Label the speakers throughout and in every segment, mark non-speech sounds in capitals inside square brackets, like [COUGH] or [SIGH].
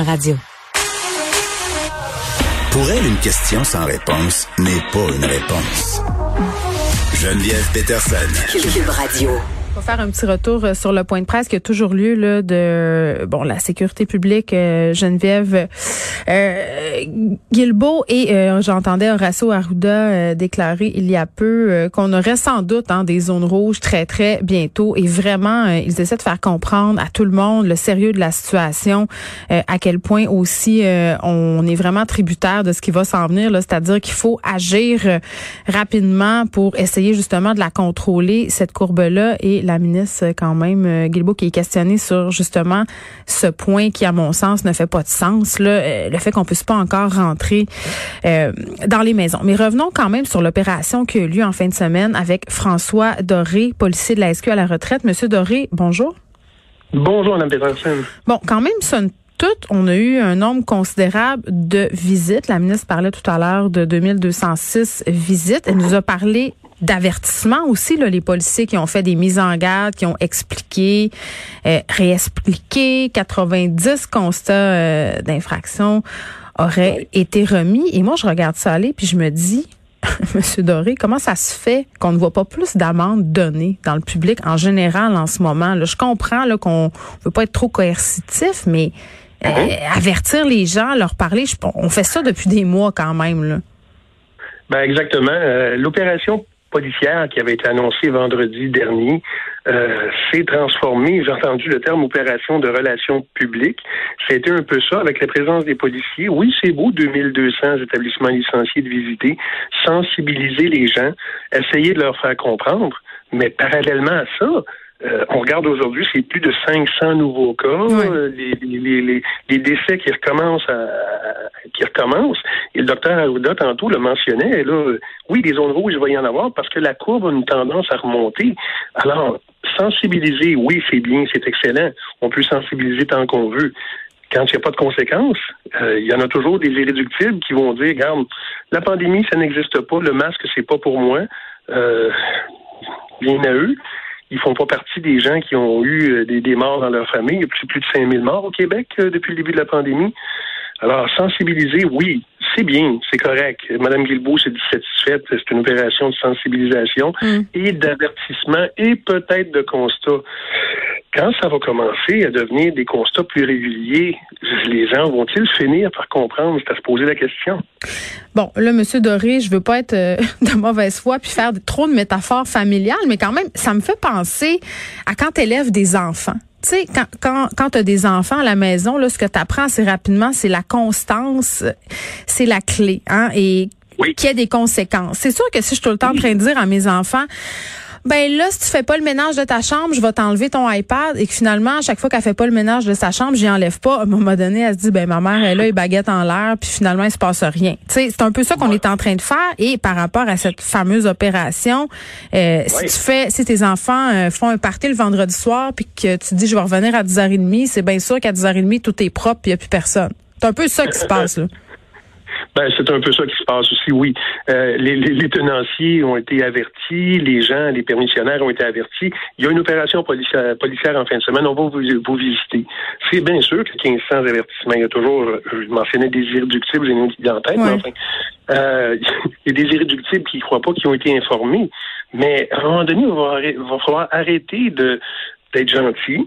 Speaker 1: Radio.
Speaker 2: Pour elle, une question sans réponse n'est pas une réponse. Geneviève Peterson.
Speaker 1: Cube Radio.
Speaker 3: On va faire un petit retour euh, sur le point de presse qui a toujours lieu là, de bon la sécurité publique euh, Geneviève euh, Guilbeault et euh, j'entendais Horacio Arruda déclarer il y a peu qu'on aurait sans doute hein, des zones rouges très très bientôt. Et vraiment ils essaient de faire comprendre à tout le monde le sérieux de la situation à quel point aussi on est vraiment tributaire de ce qui va s'en venir c'est-à-dire qu'il faut agir rapidement pour essayer justement de la contrôler cette courbe là et la ministre quand même, euh, Guilbeault, qui est questionnée sur justement ce point qui, à mon sens, ne fait pas de sens, là, euh, le fait qu'on puisse pas encore rentrer euh, dans les maisons. Mais revenons quand même sur l'opération qui a eu lieu en fin de semaine avec François Doré, policier de la SQ à la retraite. Monsieur Doré, bonjour.
Speaker 4: Bonjour, Mme Peterson.
Speaker 3: Bon, quand même, somme toute, on a eu un nombre considérable de visites. La ministre parlait tout à l'heure de 2206 visites. Elle nous a parlé d'avertissement aussi, là, les policiers qui ont fait des mises en garde, qui ont expliqué, euh, réexpliqué, 90 constats euh, d'infraction auraient été remis. Et moi, je regarde ça aller, puis je me dis, [LAUGHS] Monsieur Doré, comment ça se fait qu'on ne voit pas plus d'amendes données dans le public en général en ce moment? Là, je comprends là, qu'on ne veut pas être trop coercitif, mais euh, uh-huh. avertir les gens, leur parler, on fait ça depuis des mois quand même. Là.
Speaker 4: Ben exactement. L'opération policière qui avait été annoncée vendredi dernier euh, s'est transformée, j'ai entendu le terme opération de relations publiques. C'était un peu ça avec la présence des policiers. Oui, c'est beau, 2200 établissements licenciés de visiter, sensibiliser les gens, essayer de leur faire comprendre, mais parallèlement à ça, euh, on regarde aujourd'hui, c'est plus de 500 nouveaux cas, euh, les, les, les, les, décès qui recommencent, à, qui recommencent. Et le docteur Arruda, tantôt, le mentionnait, là, oui, des zones rouges, il va y en avoir parce que la courbe a une tendance à remonter. Alors, sensibiliser, oui, c'est bien, c'est excellent. On peut sensibiliser tant qu'on veut. Quand il n'y a pas de conséquences, euh, il y en a toujours des irréductibles qui vont dire, regarde, la pandémie, ça n'existe pas, le masque, c'est pas pour moi. bien à eux ils font pas partie des gens qui ont eu euh, des, des morts dans leur famille. Il y a plus, de 5000 morts au Québec euh, depuis le début de la pandémie. Alors, sensibiliser, oui, c'est bien, c'est correct. Madame Guilbeault s'est satisfaite. C'est une opération de sensibilisation mm. et d'avertissement et peut-être de constat. Quand ça va commencer à devenir des constats plus réguliers, les gens vont-ils finir par comprendre? C'est à se poser la question?
Speaker 3: Bon, là, Monsieur Doré, je veux pas être euh, [LAUGHS] de mauvaise foi puis faire trop de métaphores familiales, mais quand même, ça me fait penser à quand tu élèves des enfants. Tu sais, quand, quand, quand tu as des enfants à la maison, là, ce que tu apprends assez rapidement, c'est la constance, c'est la clé. Hein, et qu'il y ait des conséquences. C'est sûr que si je suis tout le temps en train de dire à mes enfants, ben là, si tu fais pas le ménage de ta chambre, je vais t'enlever ton iPad et que finalement, à chaque fois qu'elle fait pas le ménage de sa chambre, j'y enlève pas. À un moment donné, elle se dit, ben ma mère, elle a les baguettes en l'air, puis finalement, il se passe rien. Tu sais, c'est un peu ça qu'on est en train de faire. Et par rapport à cette fameuse opération, euh, si tu fais, si tes enfants euh, font un party le vendredi soir, puis que tu dis, je vais revenir à 10h30, c'est bien sûr qu'à 10h30, tout est propre, puis il n'y a plus personne. C'est un peu ça qui se passe là.
Speaker 4: Ben, c'est un peu ça qui se passe aussi, oui. Euh, les, les, tenanciers ont été avertis, les gens, les permissionnaires ont été avertis. Il y a une opération policière, policière en fin de semaine, on va vous, vous visiter. C'est bien sûr que 1500 avertissements, il y a toujours, je mentionnais des irréductibles, j'ai une idée en tête, mais enfin, euh, [LAUGHS] il y a des irréductibles qui ne croient pas, qui ont été informés. Mais à un moment donné, il va, va falloir arrêter de d'être gentil,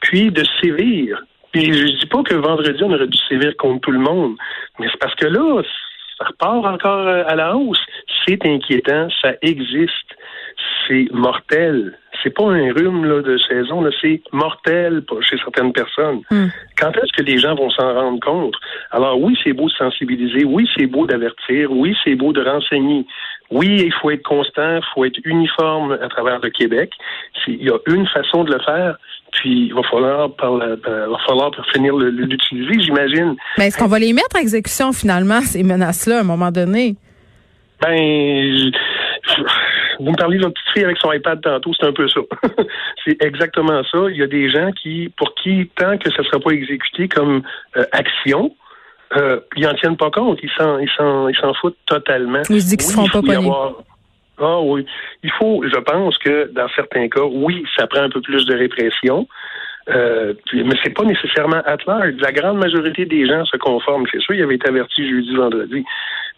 Speaker 4: puis de sévir. Puis je dis pas que vendredi, on aurait dû sévir contre tout le monde, mais c'est parce que là, ça repart encore euh, à la hausse. C'est inquiétant, ça existe, c'est mortel. C'est pas un rhume là, de saison, là, c'est mortel chez certaines personnes. Hmm. Quand est-ce que les gens vont s'en rendre compte? Alors oui, c'est beau de sensibiliser, oui, c'est beau d'avertir, oui, c'est beau de renseigner. Oui, il faut être constant, il faut être uniforme à travers le Québec. Il y a une façon de le faire, puis il va falloir, par ben, va falloir finir l'utiliser, j'imagine.
Speaker 3: Mais est-ce qu'on va les mettre à exécution finalement, ces menaces-là, à un moment donné?
Speaker 4: Ben, vous me parlez de votre petite fille avec son iPad tantôt, c'est un peu ça. [LAUGHS] c'est exactement ça. Il y a des gens qui, pour qui, tant que ça ne sera pas exécuté comme euh, action, euh, ils n'en tiennent pas compte. Ils s'en, ils s'en, ils s'en foutent totalement.
Speaker 3: Ils se disent qu'ils ne seront pas avoir...
Speaker 4: Ah oui. Il faut, je pense que dans certains cas, oui, ça prend un peu plus de répression. Euh, mais c'est pas nécessairement at large. La grande majorité des gens se conforment. C'est sûr, il avait été averti jeudi, vendredi.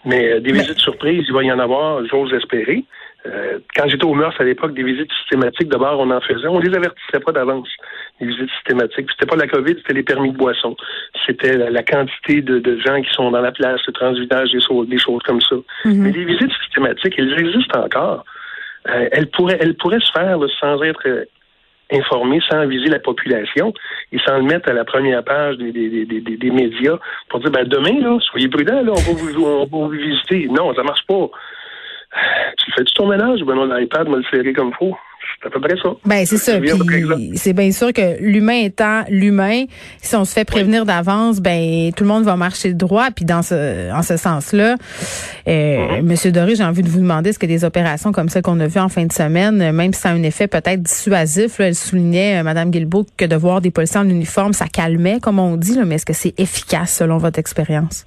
Speaker 4: Mais euh, des visites surprises, il va y en avoir, j'ose espérer. Euh, quand j'étais au Meurs à l'époque, des visites systématiques, d'abord, on en faisait. On les avertissait pas d'avance, les visites systématiques. C'était pas la COVID, c'était les permis de boisson. C'était la, quantité de, gens qui sont dans la place, le transvidage, des, des choses comme ça. Mhm. Mais les visites systématiques, elles existent encore. Euh, elles, pourraient, elles pourraient se faire sans être euh, informées, sans viser la population et sans le mettre à la première page des, des, des, des médias pour dire ben demain, là, soyez prudents, là, on va vous, on va vous visiter. Non, ça marche pas. Tu fais-tu ton ménage? Ben non, l'iPad m'a le serré comme faut? C'est à peu près ça.
Speaker 3: Ben, c'est ça. c'est bien sûr que l'humain étant l'humain, si on se fait prévenir d'avance, ben, tout le monde va marcher droit. Puis dans ce, en ce sens-là, euh, mm-hmm. Monsieur Doré, j'ai envie de vous demander, est-ce que des opérations comme ça qu'on a vues en fin de semaine, même si ça a un effet peut-être dissuasif, là, elle soulignait, euh, Madame Guilbeault, que de voir des policiers en uniforme, ça calmait, comme on dit, là, mais est-ce que c'est efficace selon votre expérience?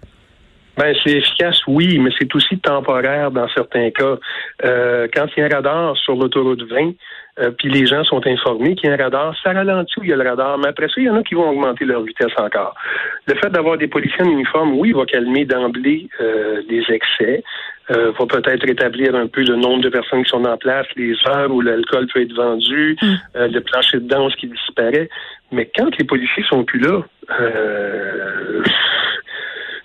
Speaker 4: Ben, c'est efficace, oui, mais c'est aussi temporaire dans certains cas. Euh, quand il y a un radar sur l'autoroute 20, euh, puis les gens sont informés qu'il y a un radar, ça ralentit où il y a le radar, mais après ça, il y en a qui vont augmenter leur vitesse encore. Le fait d'avoir des policiers en uniforme, oui, va calmer d'emblée euh, les excès, euh, va peut-être rétablir un peu le nombre de personnes qui sont en place, les heures où l'alcool peut être vendu, mm. euh, le plancher de danse qui disparaît. Mais quand les policiers sont plus là, euh,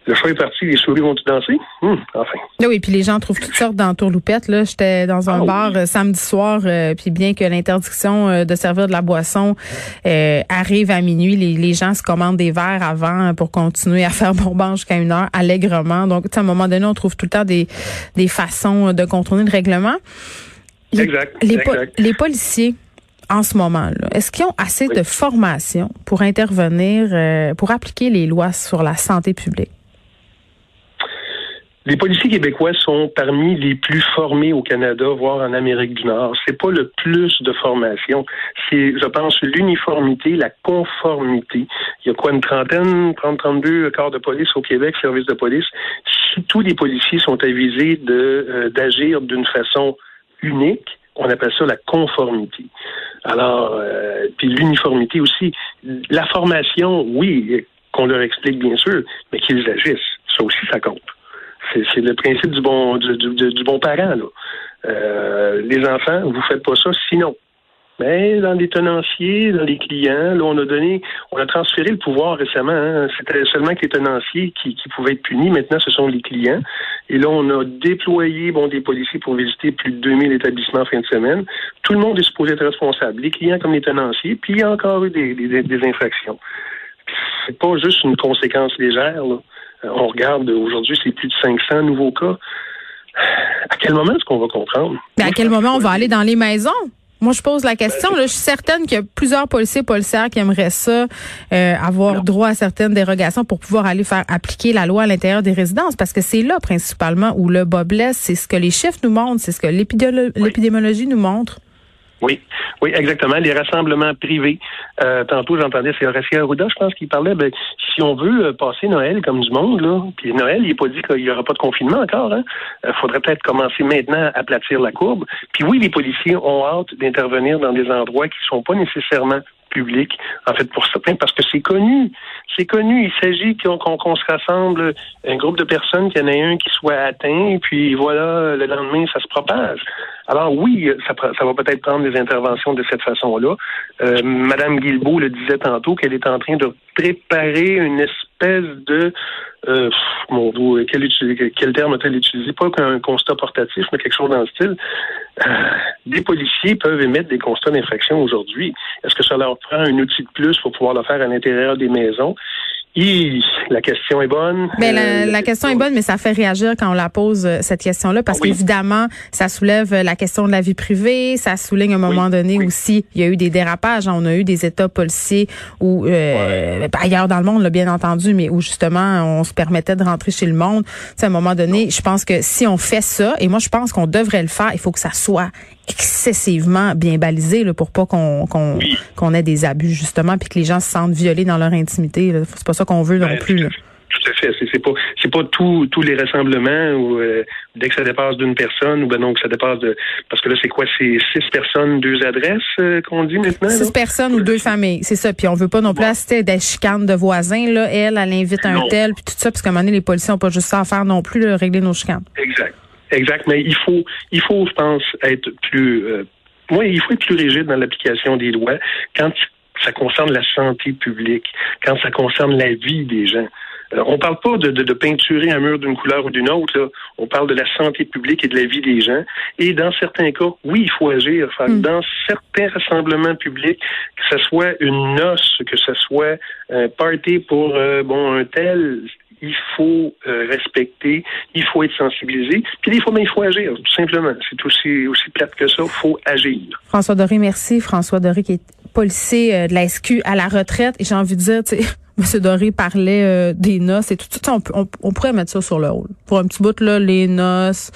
Speaker 4: le choix est parti, les souris vont tout danser. Hum, enfin.
Speaker 3: Oui, puis les gens trouvent toutes sortes d'entourloupettes. Là, j'étais dans un ah bar euh, samedi soir, euh, puis bien que l'interdiction euh, de servir de la boisson arrive à minuit, les, gens se commandent des verres avant pour continuer à faire [LAUGHS] bonbon jusqu'à une heure allègrement. Donc, à un moment donné, on trouve tout le temps des, des façons de contourner le règlement.
Speaker 4: exact.
Speaker 3: Les, policiers en ce moment, est-ce qu'ils ont assez de formation pour intervenir, pour appliquer les lois sur la santé publique?
Speaker 4: Les policiers québécois sont parmi les plus formés au Canada, voire en Amérique du Nord. C'est pas le plus de formation. C'est, je pense, l'uniformité, la conformité. Il y a quoi, une trentaine, 30, 32 corps de police au Québec, service de police. Si tous les policiers sont avisés de, euh, d'agir d'une façon unique, on appelle ça la conformité. Alors, euh, puis l'uniformité aussi. La formation, oui, qu'on leur explique bien sûr, mais qu'ils agissent. Ça aussi, ça compte. C'est le principe du bon du, du, bon parent. Là. Euh, les enfants, vous faites pas ça sinon. Mais dans les tenanciers, dans les clients, là, on a donné, on a transféré le pouvoir récemment. Hein. C'était seulement que les tenanciers qui, qui, pouvaient être punis. Maintenant, ce sont les clients. Et là, on a déployé bon des policiers pour visiter plus de 2000 établissements en fin de semaine. Tout le monde est supposé être responsable, les clients comme les tenanciers. Puis il y a encore eu des, des, des infractions. C'est pas juste une conséquence légère. Là. Euh, on regarde aujourd'hui, c'est plus de 500 nouveaux cas. À quel moment est-ce qu'on va comprendre?
Speaker 3: Mais à quel moment on va aller dans les maisons? Moi, je pose la question. je suis certaine qu'il y a plusieurs policiers et policières qui aimeraient ça, euh, avoir droit à certaines dérogations pour pouvoir aller faire appliquer la loi à l'intérieur des résidences, parce que c'est là principalement où le bas blesse. C'est ce que les chiffres nous montrent, c'est ce que l'épidémiologie nous montre.
Speaker 4: Oui, oui, exactement. Les rassemblements privés. Euh, tantôt, j'entendais, c'est Horacio Arruda, je pense, qui parlait. Ben, si on veut euh, passer Noël comme du monde, là, puis Noël, il n'est pas dit qu'il n'y aura pas de confinement encore. Hein. Il euh, faudrait peut-être commencer maintenant à aplatir la courbe. Puis oui, les policiers ont hâte d'intervenir dans des endroits qui ne sont pas nécessairement publics, en fait, pour certains, parce que c'est connu. C'est connu. Il s'agit qu'on se rassemble un groupe de personnes, qu'il y en ait un qui soit atteint, puis voilà, le lendemain, ça se propage. Alors oui, ça, ça va peut-être prendre des interventions de cette façon-là. Euh, Madame Guilbeault le disait tantôt qu'elle est en train de préparer une espèce de euh, mon Dieu, quel, quel terme a-t-elle utilisé? Pas qu'un constat portatif, mais quelque chose dans le style. Euh, des policiers peuvent émettre des constats d'infraction aujourd'hui. Est-ce que ça leur prend un outil de plus pour pouvoir le faire à l'intérieur des maisons? La question est bonne.
Speaker 3: Mais ben, la, euh, question est bonne, mais ça fait réagir quand on la pose euh, cette question-là, parce qu'évidemment, ça soulève euh, la question de la vie privée, ça souligne à un moment donné aussi, il y a eu des dérapages, on a eu des états policiers où ailleurs dans le monde, là, bien entendu, mais où justement on se permettait de rentrer chez le monde. à un moment donné, je pense que si on fait ça, et moi je pense qu'on devrait le faire, il faut que ça soit excessivement bien balisé là, pour pas qu'on qu'on ait des abus justement puis que les gens se sentent violés dans leur intimité. C'est pas ça qu'on veut non ben, plus.
Speaker 4: Tout à fait. C'est pas c'est pas tous tous les rassemblements ou euh, dès que ça dépasse d'une personne ou ben non que ça dépasse de parce que là c'est quoi c'est six personnes deux adresses euh, qu'on dit maintenant.
Speaker 3: Six personnes ou deux familles, c'est ça. Puis on veut pas non plus assister des chicanes de voisins là. Elle, elle invite un tel puis tout ça parce qu'à un moment donné les policiers ont pas juste ça à faire non plus de régler nos chicanes.
Speaker 4: Exact. Exact. Mais il faut il faut je pense être plus euh, il faut être plus rigide dans l'application des lois quand ça concerne la santé publique, quand ça concerne la vie des gens. Euh, on parle pas de, de, peinturer un mur d'une couleur ou d'une autre. Là. On parle de la santé publique et de la vie des gens. Et dans certains cas, oui, il faut agir. Hmm. Dans certains rassemblements publics, que ce soit une noce, que ce soit un party pour euh, bon un tel, il faut euh, respecter, il faut être sensibilisé, puis des fois, ben, il faut agir, tout simplement. C'est aussi, aussi plate que ça, il faut agir.
Speaker 3: François Doré, merci. François Doré qui est policier de la SQ à la retraite. Et j'ai envie de dire, tu sais, M. Doré parlait euh, des noces et tout, ça. On, on, pourrait mettre ça sur le rôle. Pour un petit bout, là, les noces,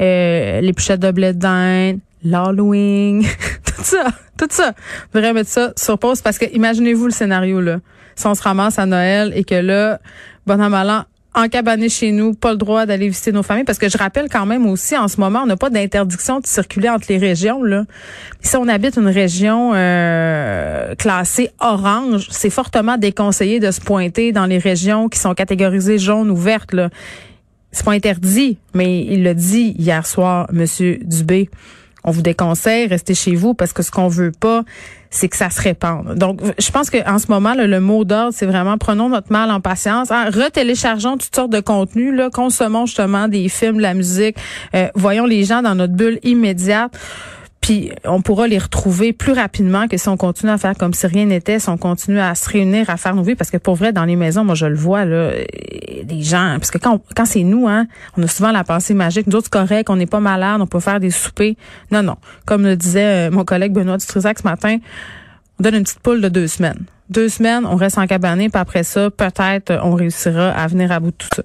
Speaker 3: euh, les pochettes de blé d'Inde, l'Halloween, [LAUGHS] tout ça, tout ça. On pourrait mettre ça sur pause parce que imaginez-vous le scénario, là. Si on se ramasse à Noël et que là, bon an, mal encabané chez nous, pas le droit d'aller visiter nos familles, parce que je rappelle quand même aussi, en ce moment, on n'a pas d'interdiction de circuler entre les régions. Là. Si on habite une région euh, classée orange, c'est fortement déconseillé de se pointer dans les régions qui sont catégorisées jaune ou vertes. Là. C'est pas interdit, mais il l'a dit hier soir, Monsieur Dubé on vous déconseille, restez chez vous parce que ce qu'on veut pas, c'est que ça se répande. Donc, je pense qu'en ce moment, le mot d'ordre, c'est vraiment prenons notre mal en patience, hein, retéléchargeons toutes sortes de contenus, là, consommons justement des films, la musique, euh, voyons les gens dans notre bulle immédiate. Puis on pourra les retrouver plus rapidement que si on continue à faire comme si rien n'était, si on continue à se réunir, à faire nos vies. Parce que pour vrai, dans les maisons, moi je le vois, là, des gens. Parce que quand, quand c'est nous, hein, on a souvent la pensée magique. Nous autres, c'est correct, on n'est pas malade, on peut faire des soupers. Non, non. Comme le disait euh, mon collègue Benoît Dutrisac ce matin, on donne une petite poule de deux semaines. Deux semaines, on reste en cabané, puis après ça, peut-être on réussira à venir à bout de tout ça.